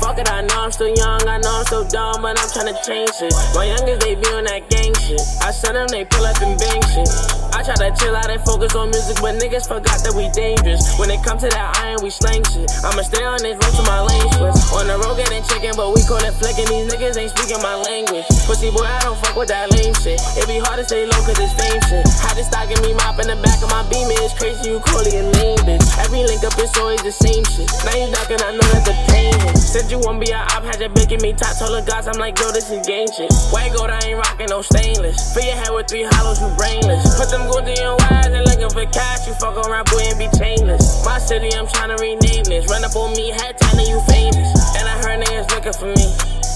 Fuck it, I know I'm still young, I know I'm still dumb, but I'm tryna change shit. My youngest, they on that gang shit. I send them, they pull up and bang shit. I try to chill out and focus on music, but niggas forgot that we dangerous. When it comes to that iron, we slang shit. I'ma stay on this road to my lane switch. On the road getting chicken, but we call it flicking. These niggas ain't speaking my language. Pussy boy, I don't fuck with that lame shit. It be hard to stay low cause it's fame shit. Had to stocking me mop in the back of my beam, it's crazy you call it a name, bitch. Every link up, it's always the same shit. Now you knocking, I know that the pain. Said you won't be a op, had bitch give me top, told the gods, I'm like, yo, this is game shit. White gold, I ain't rocking no stainless. Fill your head with three hollows, you brainless. Put them gold in your eyes and looking for cash, you fuck around, boy, and be chainless. My city, I'm trying to rename this. Run up on me, head time, you famous. And I heard niggas looking for me.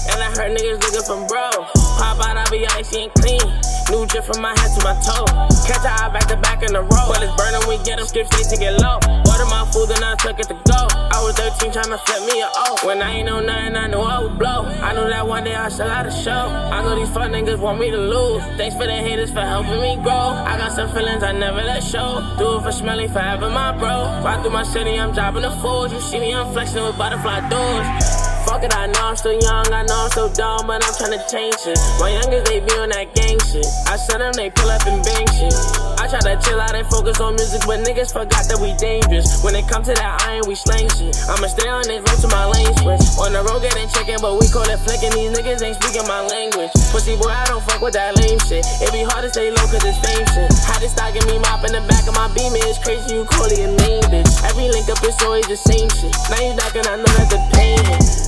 And I heard niggas looking for bro. Pop out, I be icy and clean. New drip from my head to my toe. Catch a eye back to back in the row. But it's burning, we get them skip straight to get low. Order my food, then I took it to go. I was 13 trying to flip me a O. When I ain't know nothing, I knew I would blow. I knew that one day I should out a show. I know these fuck niggas want me to lose. Thanks for the haters for helping me grow. I got some feelings I never let show. Do it for smelly forever, my bro. Ride through my city, I'm dropping the fours. You see me, I'm flexing with butterfly doors. Fuck it, I know I'm still young, I know I'm still dumb, but I'm tryna change shit. My youngest, they on that gang shit. I send them, they pull up and bang shit. I try to chill out and focus on music, but niggas forgot that we dangerous. When it come to that iron, we slang shit. I'ma stay on this road to my lane switch. On the road getting chicken, but we call it flicking. These niggas ain't speaking my language. Pussy boy, I don't fuck with that lame shit. It be hard to stay low cause it's fame shit. Had it stocking me mop in the back of my beam, it's crazy you call it a name, bitch. Every link up is always the same shit. Now you knocking, I know that the pain hit.